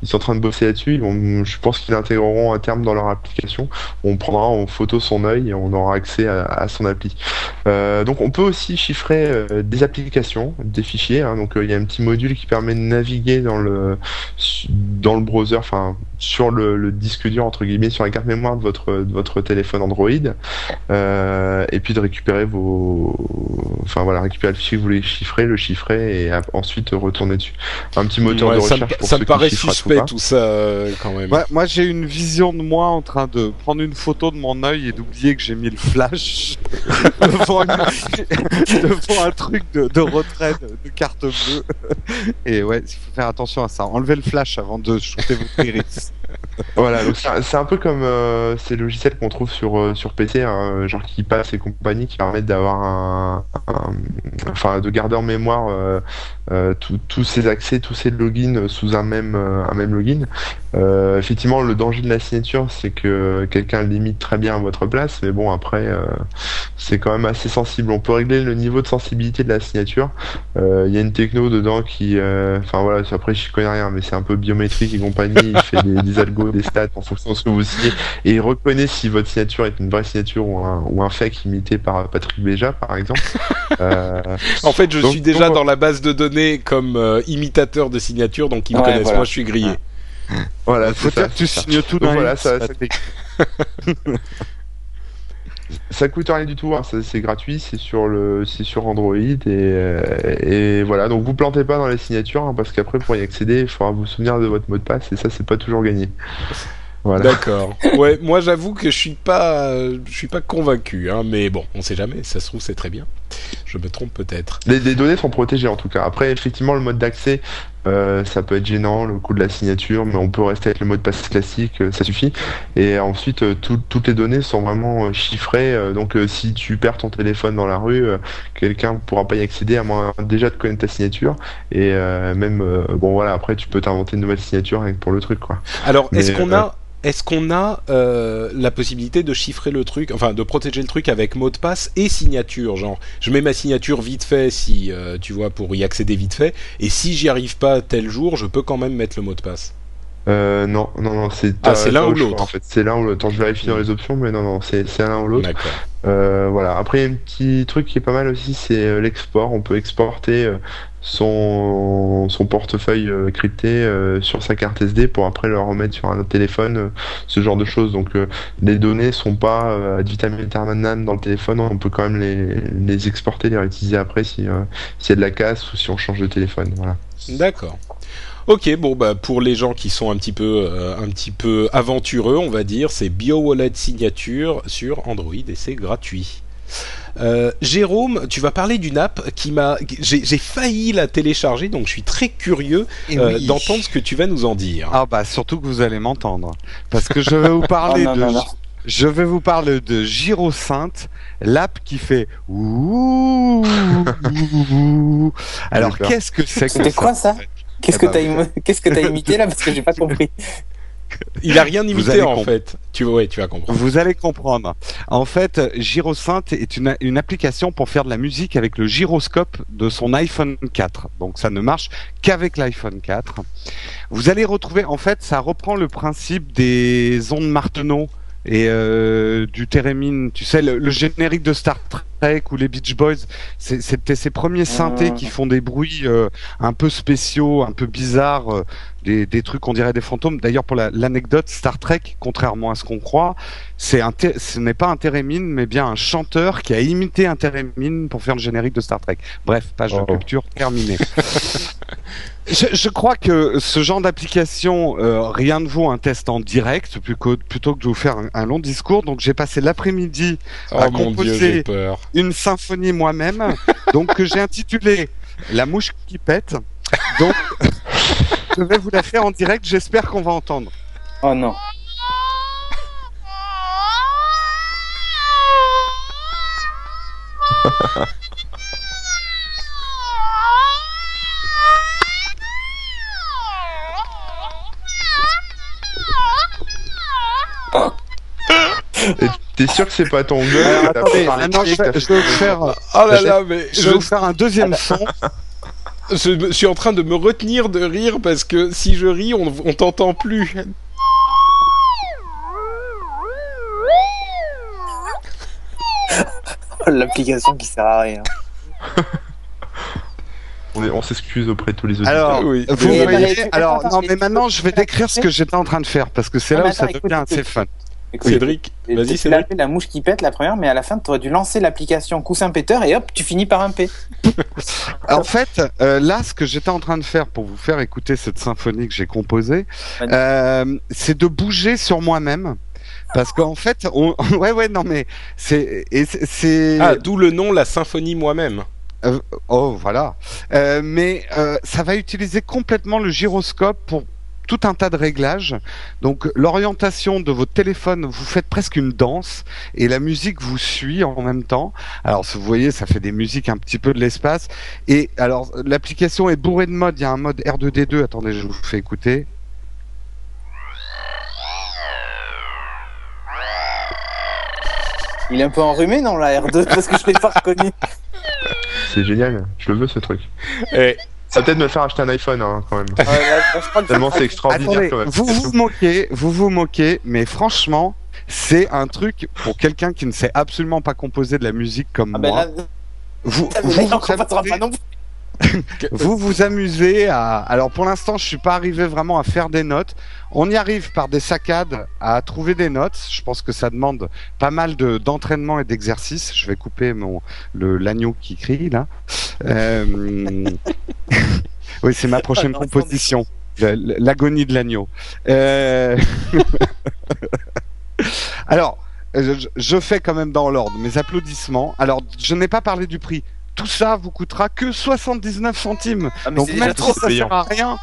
ils sont en train de bosser là-dessus. Je pense qu'ils l'intégreront à terme dans leur application. On prendra en photo son œil et on aura accès à, son appli. Donc on peut aussi chiffrer des applications, des fichiers. hein. donc il y a un petit module qui permet de naviguer dans le dans le browser, enfin sur le le disque dur entre guillemets sur la carte mémoire de votre de votre téléphone Android euh, et puis de récupérer vos enfin voilà récupérer le fichier que vous voulez chiffrer le chiffrer et ensuite retourner dessus. Un petit moteur de recherche ça, me paraît suspect tout, ça euh, quand même. Moi j'ai une vision de moi en train de prendre une photo de mon œil et d'oublier que j'ai mis le flash devant, un truc de, de retrait de, carte bleue. Et ouais il faut faire attention à ça. Enlevez le flash avant de shooter votre iris voilà, c'est un peu comme euh, ces logiciels qu'on trouve sur euh, PC, hein, genre qui passent et compagnie, qui permettent d'avoir un, enfin de garder en mémoire euh, tous ces accès, tous ces logins sous un même login. effectivement, le danger de la signature, c'est que quelqu'un limite très bien votre place, mais bon après, c'est quand même assez sensible. On peut régler le niveau de sensibilité de la signature. Il y a une techno dedans qui, enfin voilà, après je connais rien, mais c'est un peu biométrique et compagnie. algos des stats en fonction de ce que vous signez et il reconnaît si votre signature est une vraie signature ou un, ou un fake imité par Patrick Béja par exemple. euh, en fait, je suis déjà dans la base de données comme euh, imitateur de signature, donc ils me connaissent. Moi, je suis grillé. Voilà, c'est ça. Tu signes tout dans voilà, ça, ça, ça coûte rien du tout, hein. c'est gratuit, c'est sur le, c'est sur Android et, euh, voilà. Donc vous plantez pas dans les signatures hein, parce qu'après pour y accéder, il faudra vous souvenir de votre mot de passe et ça c'est pas toujours gagné. D'accord. Ouais, moi j'avoue que je suis pas, je suis pas convaincu, hein, mais bon, on sait jamais. Ça se trouve c'est très bien. Je me trompe peut-être. Les, les, données sont protégées en tout cas. Après, effectivement, le mode d'accès, euh, ça peut être gênant, le coût de la signature, mais on peut rester avec le mot de passe classique, euh, ça suffit. Et ensuite, euh, toutes les données sont vraiment chiffrées. donc, si tu perds ton téléphone dans la rue, quelqu'un ne pourra pas y accéder à moins déjà de connaître ta signature. Et même, bon voilà, après, tu peux t'inventer une nouvelle signature pour le truc, quoi. Alors, est-ce qu'on a est-ce qu'on a euh, la possibilité de chiffrer le truc, enfin de protéger le truc avec mot de passe et signature Genre, je mets ma signature vite fait si euh, tu vois pour y accéder vite fait, et si j'y arrive pas tel jour, je peux quand même mettre le mot de passe. Euh, non, non, non, c'est ah, l'un ou l'autre. En fait, c'est l'un ou l'autre. Je vérifie dans les options, mais non, non, c'est l'un ou l'autre. Euh, voilà. Après, il y a un petit truc qui est pas mal aussi, c'est euh, l'export. On peut exporter euh, son, son portefeuille crypté sur sa carte SD pour après le remettre sur un autre téléphone, ce genre de choses. Donc, les données sont pas ad vitam aeternam dans le téléphone. On peut quand même les, les exporter, les réutiliser après si s'il y a de la casse ou si on change de téléphone. Voilà. D'accord. Ok, bon bah pour les gens qui sont un petit peu euh, un petit peu aventureux, on va dire, c'est BioWallet signature sur Android et c'est gratuit. Euh, Jérôme, tu vas parler d'une app qui m'a, j'ai failli la télécharger, donc je suis très curieux euh, d'entendre ce que tu vas nous en dire. Ah bah surtout que vous allez m'entendre, parce que je vais vous parler oh, de, je vais vous parler de Gyrosainte, l'app qui fait ouh. Alors qu'est-ce que c'est que C'était quoi ça? Qu'est-ce que tu as qu'est-ce que imité là parce que j'ai pas compris. Il a rien imité en fait. Tu ouais, tu vas comprendre. Vous allez comprendre. En fait, GyroSynth est une, une application pour faire de la musique avec le gyroscope de son iPhone 4. Donc ça ne marche qu'avec l'iPhone 4. Vous allez retrouver en fait, ça reprend le principe des ondes Martenot et euh, du Theremin, tu sais, le, générique de Star Trek ou les Beach Boys, c'était ces premiers synthés qui font des bruits euh, un peu spéciaux, un peu bizarres, euh, des, des, trucs qu'on dirait des fantômes. D'ailleurs, pour l'anecdote, Star Trek, contrairement à ce qu'on croit, c'est ce n'est pas un Theremin, mais bien un chanteur qui a imité un Theremin pour faire le générique de Star Trek. Bref, page de oh. culture terminée. Je, je, crois que ce genre d'application, euh, rien ne vaut un test en direct plutôt, plutôt que de vous faire un, long discours. Donc j'ai passé l'après-midi à oh composer une symphonie moi-même, donc que j'ai intitulé La mouche qui pète. Donc je vais vous la faire en direct. J'espère qu'on va entendre. Oh non. T'es sûr que c'est pas ton gueule Attendez, je, vais, vous faire. Oh là là, mais je vais vous faire un deuxième son. Je suis en train de me retenir de rire parce que si je ris, on, on t'entend plus. L'application qui sert à rien. On s'excuse auprès de tous les auditeurs. Alors, oui. vous voyez, alors, non, mais maintenant, je vais décrire ce que j'étais en train de faire parce que c'est là où ça devient assez fun. Cédric, vas-y, Cédric. la mouche qui pète la première, mais à la fin, tu aurais dû lancer l'application coussin péteur et hop, tu finis par un P. en fait, euh, là, ce que j'étais en train de faire pour vous faire écouter cette symphonie que j'ai composée, euh, c'est de bouger sur moi-même. Parce qu'en fait, on... ouais, ouais, non, mais c'est, c'est. Ah, d'où le nom, la symphonie moi-même. Euh, oh, voilà. Euh, mais euh, ça va utiliser complètement le gyroscope pour tout un tas de réglages. Donc l'orientation de votre téléphone, vous faites presque une danse et la musique vous suit en même temps. Alors vous voyez, ça fait des musiques un petit peu de l'espace. Et alors l'application est bourrée de modes. Il y a un mode R2D2. Attendez, je vous fais écouter. Il est un peu enrhumé non la R2 parce que je l'ai pas reconnu. C'est génial, je le veux ce truc. Et ça va peut-être me faire acheter un iPhone hein, quand même. Tellement c'est extraordinaire quand même. Vous vous moquez, vous vous moquez, mais franchement, c'est un truc pour quelqu'un qui ne sait absolument pas composer de la musique comme ah ben moi. Vous, vous, vous, vous, vous vous amusez à. Alors pour l'instant, je suis pas arrivé vraiment à faire des notes. On y arrive par des saccades à trouver des notes. Je pense que ça demande pas mal de d'entraînement et d'exercice. Je vais couper mon le l'agneau qui crie là. Euh... oui, c'est ma prochaine composition. L'agonie de l'agneau. Euh... Alors, je, je, fais quand même dans l'ordre mes applaudissements. Alors, je n'ai pas parlé du prix tout ça vous coûtera que 79 centimes. Ah, Donc même si ça sert à rien.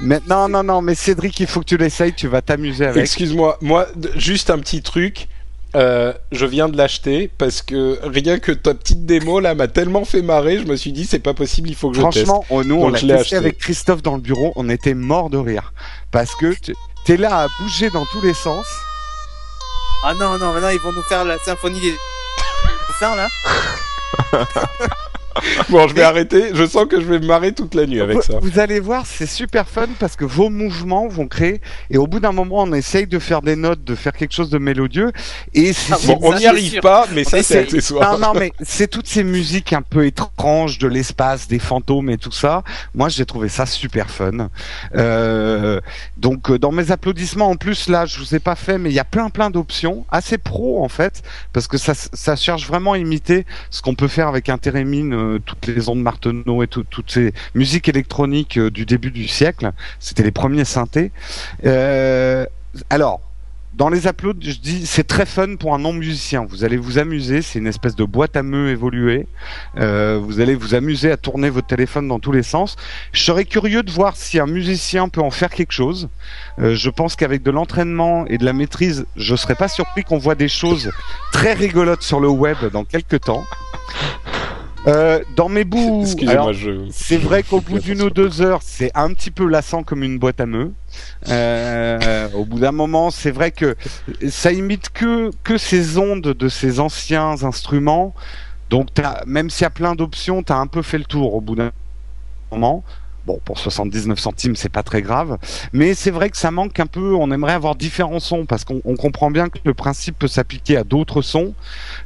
Mais non, non, non, mais Cédric, il faut que tu l'essayes, tu vas t'amuser avec. Excuse-moi, moi, juste un petit truc. Euh, je viens de l'acheter parce que rien que ta petite démo là m'a tellement fait marrer, je me suis dit c'est pas possible, il faut que je teste. Franchement, oh, nous on l'a testé avec Christophe dans le bureau, on était mort de rire parce que t'es là à bouger dans tous les sens. Ah non non, maintenant ils vont nous faire la symphonie des ça là. bon, je vais arrêter. Je sens que je vais me marrer toute la nuit avec ça. Vous allez voir, c'est super fun parce que vos mouvements vont créer. Et au bout d'un moment, on essaye de faire des notes, de faire quelque chose de mélodieux. Et ah, bon, on n'y arrive pas, mais ça, c'est accessoire. Non, non, mais c'est toutes ces musiques un peu étranges de l'espace, des fantômes et tout ça. Moi, j'ai trouvé ça super fun. Euh, donc, euh, dans mes applaudissements, en plus, là, je vous ai pas fait, mais il y a plein, plein d'options, assez pro en fait, parce que ça, ça cherche vraiment à imiter ce qu'on peut faire avec un Térémine euh, toutes les ondes Martenot et toutes ces musiques électroniques euh, du début du siècle. C'était les premiers synthés. Euh, alors, dans les uploads, je dis c'est très fun pour un non-musicien. Vous allez vous amuser, c'est une espèce de boîte à meux évoluée. vous allez vous amuser à tourner votre téléphone dans tous les sens. Je serais curieux de voir si un musicien peut en faire quelque chose. je pense qu'avec de l'entraînement et de la maîtrise, je serais pas surpris qu'on voit des choses très rigolotes sur le web dans quelques temps. Euh, dans mes bouts, c'est vrai qu'au bout d'une ou deux heures, c'est un petit peu lassant comme une boîte à meux. Euh, au bout d'un moment, c'est vrai que ça imite que que ces ondes de ces anciens instruments. Donc, même s'il y a plein d'options, t'as un peu fait le tour au bout d'un moment. Bon, pour 79 centimes, c'est pas très grave, mais c'est vrai que ça manque un peu. On aimerait avoir différents sons parce qu'on comprend bien que le principe peut s'appliquer à d'autres sons.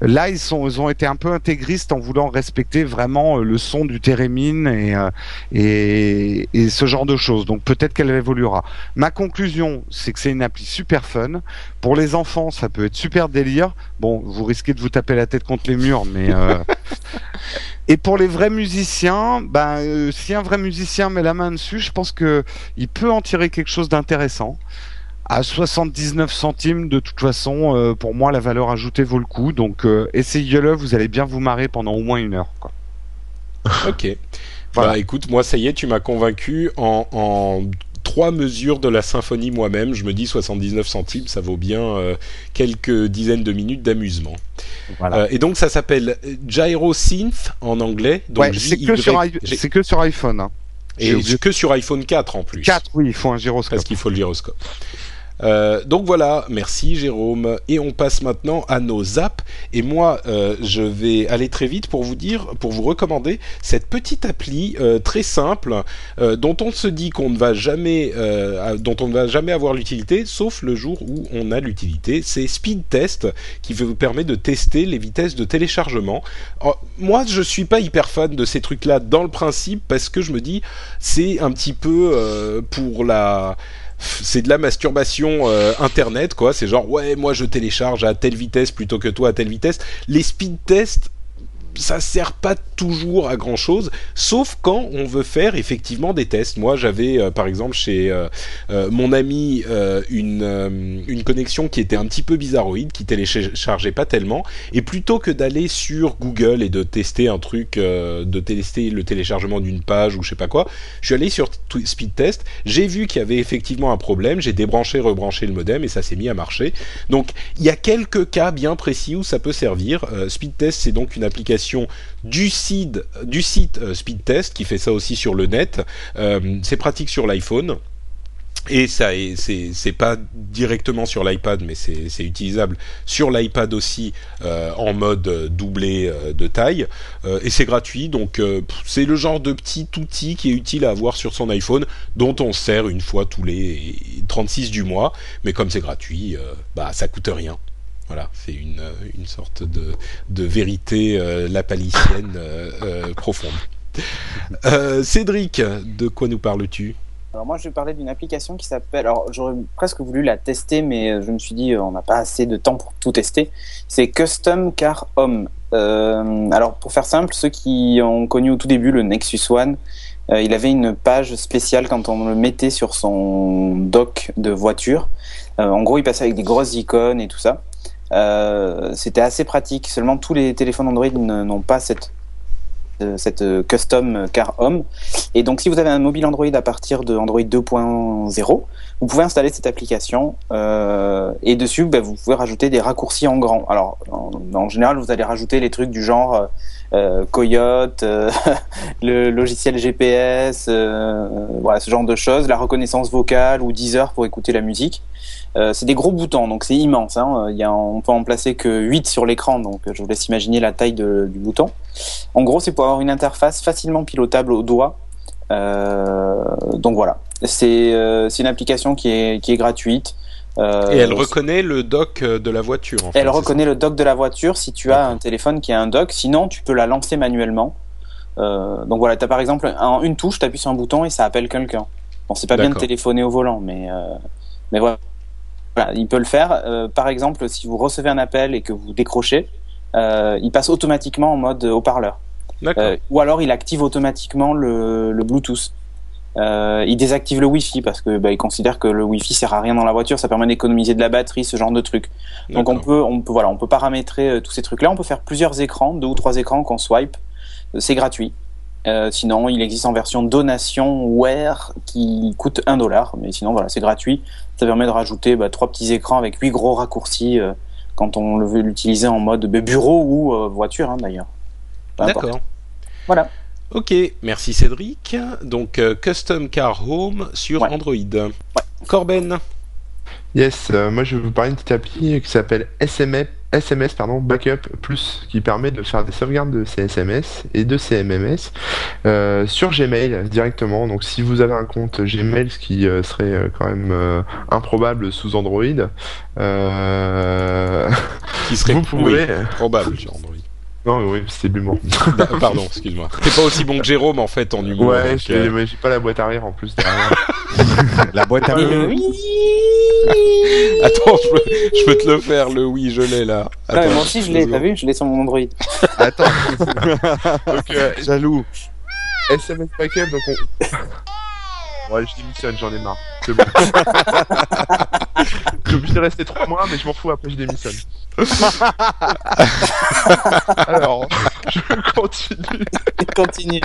Là, ils ont été un peu intégristes en voulant respecter vraiment euh, le son du thérémine et, euh, et ce genre de choses. Donc peut-être qu'elle évoluera. Ma conclusion, c'est que c'est une appli super fun. Pour les enfants, ça peut être super délire. Bon, vous risquez de vous taper la tête contre les murs, mais euh, Et pour les vrais musiciens, ben, euh, si un vrai musicien met la main dessus, je pense que il peut en tirer quelque chose d'intéressant. À 79 centimes, de toute façon, euh, pour moi, la valeur ajoutée vaut le coup. Donc, euh, essayez-le, vous allez bien vous marrer pendant au moins une heure. Quoi. ok. Voilà. Bah, écoute, moi, ça y est, tu m'as convaincu en, en trois mesures de la symphonie moi-même. Je me dis 79 centimes, ça vaut bien euh, quelques dizaines de minutes d'amusement. Euh, et donc ça s'appelle Gyro Synth en anglais. Donc c'est que, sur que sur iPhone. Hein. Et que sur iPhone 4 en plus. 4, oui, il faut un gyroscope. Parce qu'il faut le gyroscope. Euh, donc voilà, merci Jérôme. Et on passe maintenant à nos apps. Et moi, euh, je vais aller très vite pour vous dire, pour vous recommander cette petite appli euh, très simple dont on se dit qu'on ne va jamais, dont on ne va jamais avoir l'utilité, sauf le jour où on a l'utilité. C'est Speed Test qui vous permet de tester les vitesses de téléchargement. moi, je suis pas hyper fan de ces trucs-là dans le principe parce que je me dis c'est un petit peu pour la c'est de la masturbation euh, internet quoi. C'est genre ouais moi je télécharge à telle vitesse plutôt que toi à telle vitesse. Les speed tests ça sert pas toujours à grand chose, sauf quand on veut faire effectivement des tests. Moi, j'avais euh, par exemple chez euh, euh, mon ami une, une connexion qui était un petit peu bizarroïde, qui téléchargeait pas tellement, et plutôt que d'aller sur Google et de tester un truc, de tester le téléchargement d'une page ou je sais pas quoi, je suis allé sur Speedtest, j'ai vu qu'il y avait effectivement un problème, j'ai débranché, rebranché le modem et ça s'est mis à marcher. Donc, il y a quelques cas bien précis où ça peut servir. Speedtest, c'est donc une application du site, du site euh, Speedtest qui fait ça aussi sur le net. Euh, c'est pratique sur l'iPhone. Et ça, c'est pas directement sur l'iPad, mais c'est utilisable sur l'iPad aussi euh, en mode doublé de taille. et c'est gratuit, donc c'est le genre de petit outil qui est utile à avoir sur son iPhone, dont on sert une fois tous les 36 du mois. Mais comme c'est gratuit, bah ça coûte rien. Voilà, c'est une, euh, une sorte de, de vérité euh, euh, euh profonde. Cédric, de quoi nous parles-tu? Alors moi, je vais parler d'une application qui s'appelle. Alors, j'aurais presque voulu la tester, mais je me suis dit, on n'a pas assez de temps pour tout tester. C'est Custom Car Home. Alors, pour faire simple, ceux qui ont connu au tout début le Nexus One, il avait une page spéciale quand on le mettait sur son dock de voiture. En gros, il passait avec des grosses icônes et tout ça. Euh, c'était assez pratique. Seulement tous les téléphones Android n'ont pas cette euh, cette custom car home. Et donc, si vous avez un mobile Android à partir de Android 2.0, vous pouvez installer cette application euh, et dessus, bah, vous pouvez rajouter des raccourcis en grand. Alors, en, général, vous allez rajouter les trucs du genre euh, Coyote, euh, le logiciel GPS, voilà, ce genre de choses, la reconnaissance vocale ou Deezer pour écouter la musique. Euh, c'est des gros boutons, donc c'est immense. Hein. Il y a, on peut en placer que 8 sur l'écran, donc je vous laisse imaginer la taille de, du bouton. En gros, c'est pour avoir une interface facilement pilotable au doigt. Euh, donc voilà, c'est euh, une application qui est, qui est gratuite. Euh, Et elle reconnaît le dock de la voiture. En fait, elle reconnaît le dock de la voiture si tu as un téléphone qui a un dock. Sinon, tu peux la lancer manuellement. Euh, donc voilà, tu as par exemple une touche, tu appuies sur un bouton et ça appelle quelqu'un. Bon, c'est pas bien de téléphoner au volant, mais mais voilà il peut le faire. Euh, par exemple, si vous recevez un appel et que vous décrochez, euh, il passe automatiquement en mode haut-parleur. Euh, ou alors il active automatiquement le, le Bluetooth. Euh, il désactive le Wi-Fi parce que bah, il considère que le Wi-Fi sert à rien dans la voiture, ça permet d'économiser de la batterie, ce genre de truc. Donc on peut, on peut, voilà, on peut paramétrer tous ces trucs-là. On peut faire plusieurs écrans, deux ou trois écrans qu'on swipe. C'est gratuit. Euh, sinon, il existe en version donation Wear qui coûte 1 dollar, mais sinon voilà, c'est gratuit. Ça permet de rajouter bah, trois petits écrans avec huit gros raccourcis euh, quand on veut l'utiliser en mode bureau ou euh, voiture hein, d'ailleurs. D'accord. Voilà. Ok, merci Cédric. Donc Custom Car Home sur Android. Ouais. Corben. Yes, moi je vais vous parler d'une petite appli qui s'appelle SMS SMS pardon, Backup Plus qui permet de faire des sauvegardes de ces SMS et de ces MMS euh, sur Gmail directement. Donc si vous avez un compte Gmail, ce qui euh, serait euh, quand même improbable sous Android, qui serait vous pouvez... probable sur Android. Non, oui, de l'humour. Bah, pardon, excuse-moi. T'es pas aussi bon que Jérôme en fait en humour. Ouais, j'ai pas la boîte arrière en plus derrière. la boîte arrière. Attends, je peux, te le faire, le oui, je l'ai là. Attends, moi aussi je l'ai, t'as vu Je l'ai sur mon Android. Attends. donc, euh, jaloux. SMS paquet, donc on. Ouais, je démissionne, j'en ai marre. C'est bon. je suis obligé de rester trois mois, mais je m'en fous, après je démissionne. Alors, je continue. Continue.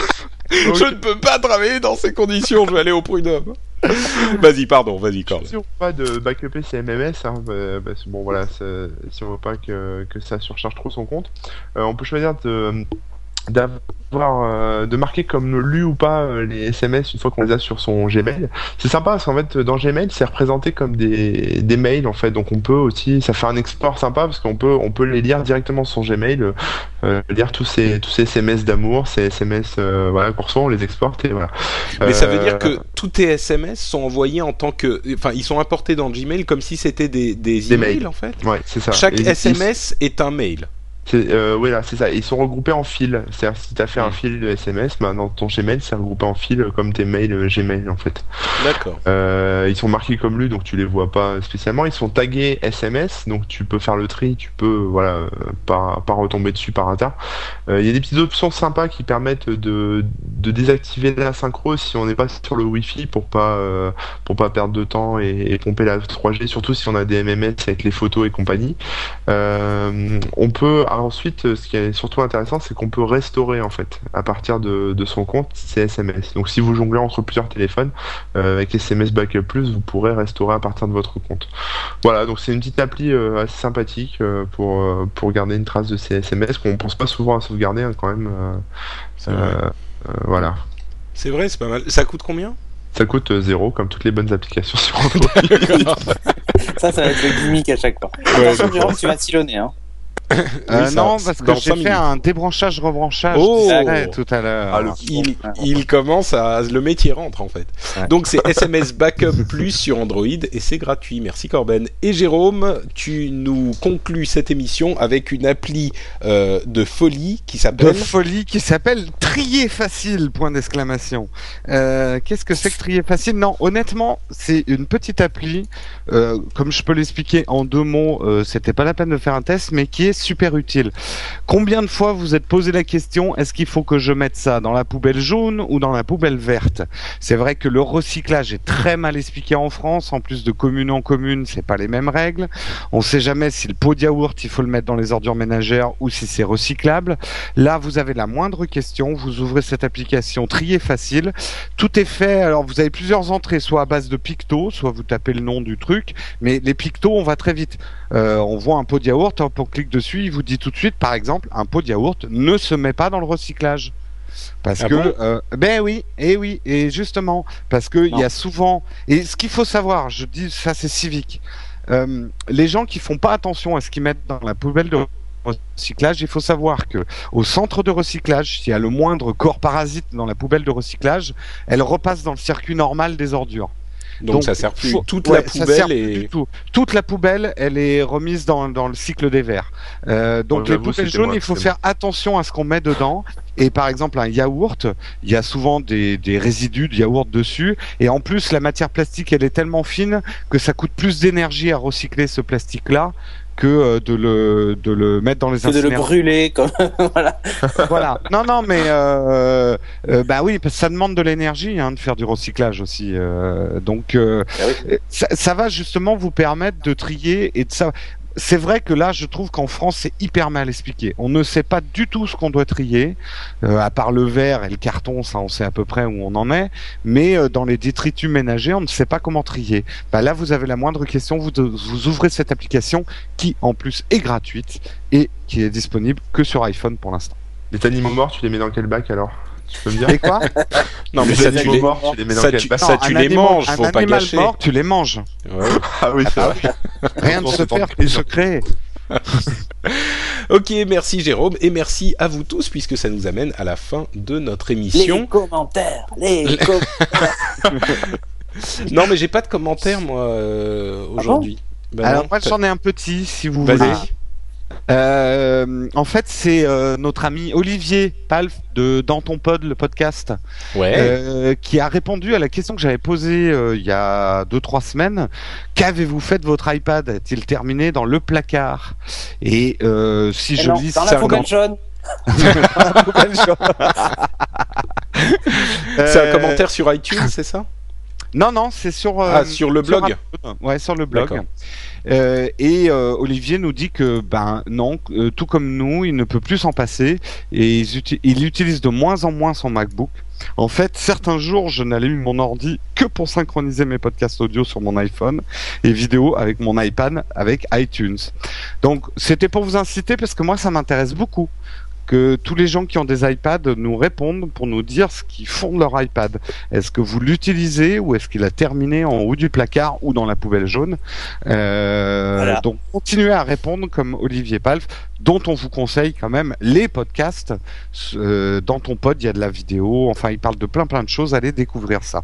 Je ne peux pas travailler dans ces conditions, je vais aller au prud'homme. vas-y, pardon, vas-y, Corbe. Si on pas de backuper ses MMS, hein, bah, bah, bon voilà, si on veut pas que, que ça surcharge trop son compte, euh, on peut choisir de d'avoir euh, de marquer comme lu ou pas euh, les SMS une fois qu'on les a sur son Gmail. C'est sympa parce qu'en fait dans Gmail c'est représenté comme des, des mails en fait donc on peut aussi ça fait un export sympa parce qu'on peut on peut les lire directement sur son Gmail euh, lire tous ces tous ces SMS d'amour ces SMS voilà qu'on reçoit on les exporte et voilà. Mais ça veut dire que tous tes SMS sont envoyés en tant que enfin ils sont importés dans Gmail comme si c'était des des, emails en fait. Ouais c'est ça. Chaque SMS est un mail. Euh, oui, là, c'est ça. Ils sont regroupés en fils. C'est-à-dire, si tu as fait un mm. fil de SMS, bah, dans ton Gmail, c'est regroupé en fil comme tes mails euh, Gmail, en fait. D'accord. Euh, ils sont marqués comme lus, donc tu les vois pas spécialement. Ils sont tagués SMS, donc tu peux faire le tri, tu peux, voilà, pas, pas retomber dessus par hasard. Euh, il y a des petites options sympas qui permettent de, de désactiver la synchro si on n'est pas sur le Wi-Fi pour pas, euh, pour pas perdre de temps et, et, pomper la 3G, surtout si on a des MMS avec les photos et compagnie. on peut ensuite, euh, ce qui est surtout intéressant, c'est qu'on peut restaurer en fait à partir de, son compte ces SMS. Donc si vous jonglez entre plusieurs téléphones euh, avec SMS Backup Plus, vous pourrez restaurer à partir de votre compte. Voilà, donc c'est une petite appli euh, assez sympathique pour pour garder une trace de ces SMS qu'on pense pas souvent à sauvegarder hein, quand même. voilà. C'est vrai, c'est pas mal. Ça coûte combien? Ça coûte zéro, comme toutes les bonnes applications sur Android. ça, ça va être le gimmick à chaque fois. Attention, tu vas sillonner, hein. Euh, non, parce que j'ai fait un débranchage rebranchage oh tout à l'heure. Ah, il, il, commence à le métier rentre en fait. Donc c'est SMS Backup Plus sur Android et c'est gratuit. Merci Corben. Et Jérôme, tu nous conclus cette émission avec une appli euh, de folie qui s'appelle de folie qui s'appelle Trier facile point d'exclamation. Euh, Qu'est-ce que c'est que Trier facile? Non, honnêtement, c'est une petite appli. Comme je peux l'expliquer en deux mots, c'était pas la peine de faire un test, mais qui est super utile. Combien de fois vous êtes posé la question est-ce qu'il faut que je mette ça dans la poubelle jaune ou dans la poubelle verte? C'est vrai que le recyclage est très mal expliqué en France. En plus de commune en commune, c'est pas les mêmes règles. On ne sait jamais si le pot de yaourt il faut le mettre dans les ordures ménagères ou si c'est recyclable. Là, vous avez la moindre question. Vous ouvrez cette application trier facile. Tout est fait. Alors vous avez plusieurs entrées, soit à base de picto, soit vous tapez le nom du truc. Mais les pictos, on va très vite. Euh, on voit un pot de yaourt, on clique dessus il vous dit tout de suite, par exemple, un pot de yaourt ne se met pas dans le recyclage. Parce ah que, euh, ben oui, et oui, et justement, parce que il y a souvent, et ce qu'il faut savoir, je dis ça c'est civique, euh, les gens qui font pas attention à ce qu'ils mettent dans la poubelle de recyclage, il faut savoir que au centre de recyclage, s'il y a le moindre corps parasite dans la poubelle de recyclage, elle repasse dans le circuit normal des ordures. Donc, ça sert plus. toute la poubelle est... tout. Toute la poubelle, elle est remise dans, dans le cycle des verres. Euh, donc les poubelles jaunes, il faut faire attention à ce qu'on met dedans. Et par exemple, un yaourt, il y a souvent des, des résidus de yaourt dessus. Et en plus, la matière plastique, elle est tellement fine que ça coûte plus d'énergie à recycler ce plastique-là que euh, de le de le mettre dans les de le brûler comme voilà. Voilà. Non non mais euh, euh, bah oui parce que ça demande de l'énergie hein, de faire du recyclage aussi euh, donc ah ça, ça, va justement vous permettre de trier et de ça c'est vrai que là, je trouve qu'en France, c'est hyper mal expliqué. On ne sait pas du tout ce qu'on doit trier, euh, à part le verre et le carton, ça, on sait à peu près où on en est. Mais euh, dans les détritus ménagers, on ne sait pas comment trier. Bah, là, vous avez la moindre question, vous, vous ouvrez cette application qui, en plus, est gratuite et qui est disponible que sur iPhone pour l'instant. Les animaux morts, tu les mets dans quel bac alors? Tu peux me dire Et quoi Non, mais ça, tu les, morts, tu les mets dans ça, tu, ça, tu les manges, faut pas gâcher. mort, tu les manges. Ouais. Ah oui, c'est vrai. Rien de se faire que se créer. ok, merci Jérôme et merci à vous tous puisque ça nous amène à la fin de notre émission. Les commentaires, les commentaires. non, mais j'ai pas de commentaires moi euh, aujourd'hui. Ah bon ben Alors moi j'en ai un petit si vous voulez. Euh, en fait, c'est euh, notre ami Olivier Palf de Dans ton pod, le podcast, euh, qui a répondu à la question que j'avais posée il y a deux trois semaines. Qu'avez-vous fait de votre iPad? Est-il terminé dans le placard? Et si je lis dans la poubelle jaune. c'est un commentaire sur iTunes, c'est ça? Non, non, c'est sur ah, sur le blog. ouais, sur le blog. Euh, et euh, Olivier nous dit que ben non, euh, tout comme nous, il ne peut plus s'en passer et il, utilise de moins en moins son MacBook. En fait, certains jours, je n'allume mon ordi que pour synchroniser mes podcasts audio sur mon iPhone et vidéo avec mon iPad avec iTunes. Donc, c'était pour vous inciter parce que moi, ça m'intéresse beaucoup que tous les gens qui ont des iPads nous répondent pour nous dire ce qu'ils font de leur iPad. Est-ce que vous l'utilisez ou est-ce qu'il a terminé en haut du placard ou dans la poubelle jaune? Euh, Donc continuez à répondre comme Olivier Palf, dont on vous conseille quand même les podcasts. Euh, dans ton pod, il y a de la vidéo. Enfin, il parle de plein plein de choses. Allez découvrir ça.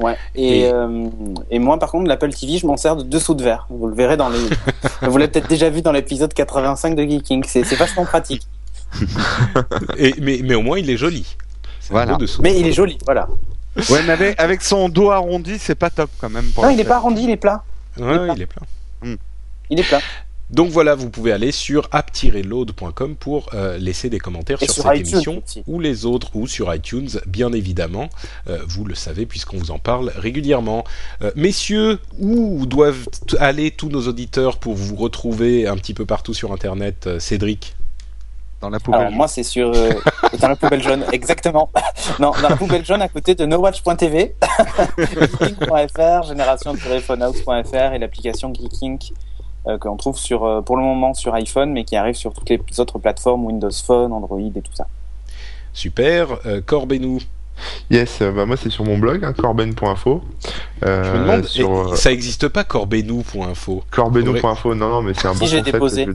Ouais. Et, euh, et moi, par contre, l'Apple TV, je m'en sers de dessous de verre. Vous le verrez dans les. vous l'avez peut-être déjà vu dans l'épisode 85 de Geeking. C'est vachement pratique. et, mais, mais au moins, il est joli. Voilà. Mais il est joli, voilà. Ouais, mais avec, avec son dos arrondi, c'est pas top quand même. non, il n'est pas arrondi, il est plat. Ouais, il est plat. Hmm. Il est plat. Donc voilà, vous pouvez aller sur app-load.com pour euh, laisser des commentaires sur, cette émission ou les autres, ou sur iTunes, bien évidemment. Euh, vous le savez puisqu'on vous en parle régulièrement. Euh, messieurs, où doivent aller tous nos auditeurs pour vous retrouver un petit peu partout sur Internet Cédric? Dans la poubelle. Alors, moi, c'est sur dans la poubelle jaune, exactement. non, dans la poubelle jaune à côté de nowatch.tv, geeking.fr, génération-phonehouse.fr et l'application Geeking euh, que l'on trouve sur, euh, pour le moment sur iPhone, mais qui arrive sur toutes les autres plateformes, Windows Phone, Android et tout ça. Super. Euh, Corbenou Yes, bah moi c'est sur mon blog, hein, corben.info. Euh, je me demande, sur, ça n'existe pas corbenou.info Corbenou.info, non, non, mais c'est un bon si j'ai déposé.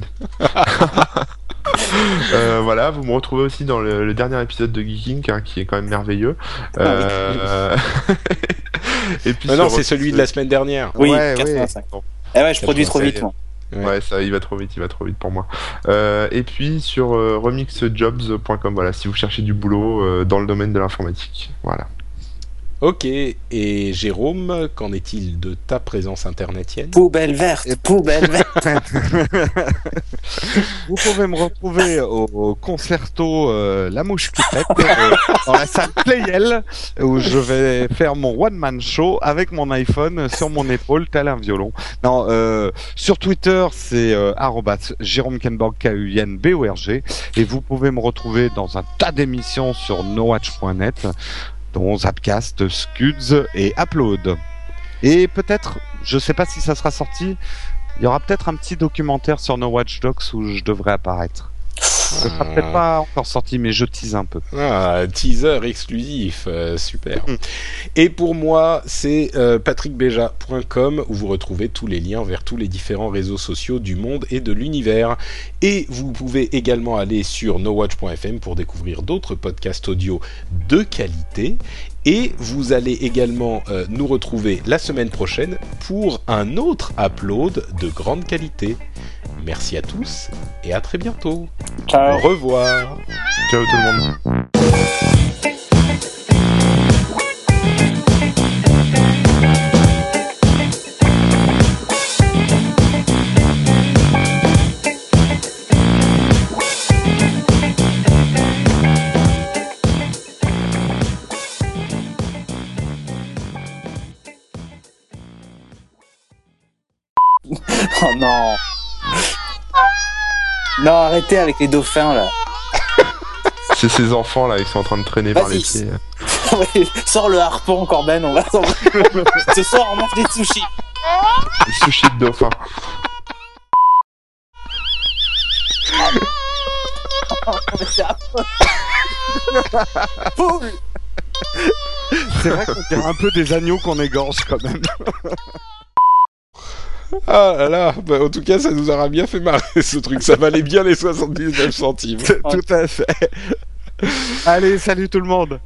Euh, voilà, vous me retrouvez aussi dans le, dernier épisode de Geeking, hein, qui est quand même merveilleux. Euh... Et puis non, c'est celui de la semaine dernière. Oui, ouais, 85. Eh ouais, je produis trop vite, moi. Ouais. ça, il va trop vite, il va trop vite pour moi. Euh, et puis sur euh, remixjobs.com, voilà, si vous cherchez du boulot euh, dans le domaine de l'informatique, voilà. Ok, et Jérôme, qu'en est-il de ta présence internetienne? Poubelle verte, poubelle verte. Vous pouvez me retrouver au, concerto euh, La Mouche qui pète, euh, dans la salle Playel, où je vais faire mon one-man show avec mon iPhone sur mon épaule, tel un violon. Non, euh, sur Twitter, c'est euh, Jérôme Kenborg, K-U-N-B-O-R-G, et vous pouvez me retrouver dans un tas d'émissions sur nowatch.net dont Zapcast, Scuds et Upload. Et peut-être, je sais pas si ça sera sorti, il y aura peut-être un petit documentaire sur No Watch Dogs où je devrais apparaître. Ce sera peut-être pas encore sorti, mais je tease un peu. Ah, teaser exclusif, euh, super. Et pour moi, c'est euh, patrickbeja.com où vous retrouvez tous les liens vers tous les différents réseaux sociaux du monde et de l'univers. Et vous pouvez également aller sur nowatch.fm pour découvrir d'autres podcasts audio de qualité. Et vous allez également euh, nous retrouver la semaine prochaine pour un autre upload de grande qualité. Merci à tous et à très bientôt. Ciao. Au revoir. Ciao tout le monde. Oh non Non, arrêtez avec les dauphins là. C'est ces enfants là, ils sont en train de traîner par les pieds. sors le harpon, Corben, on va. Ce soir, on mange des sushis. Des sushis de dauphins. C'est vrai qu'on dirait un peu des agneaux qu'on égorge quand même. Ah là là, bah, en tout cas, ça nous aura bien fait marrer ce truc. Ça valait bien les 79 centimes. Tout à fait. Allez, salut tout le monde.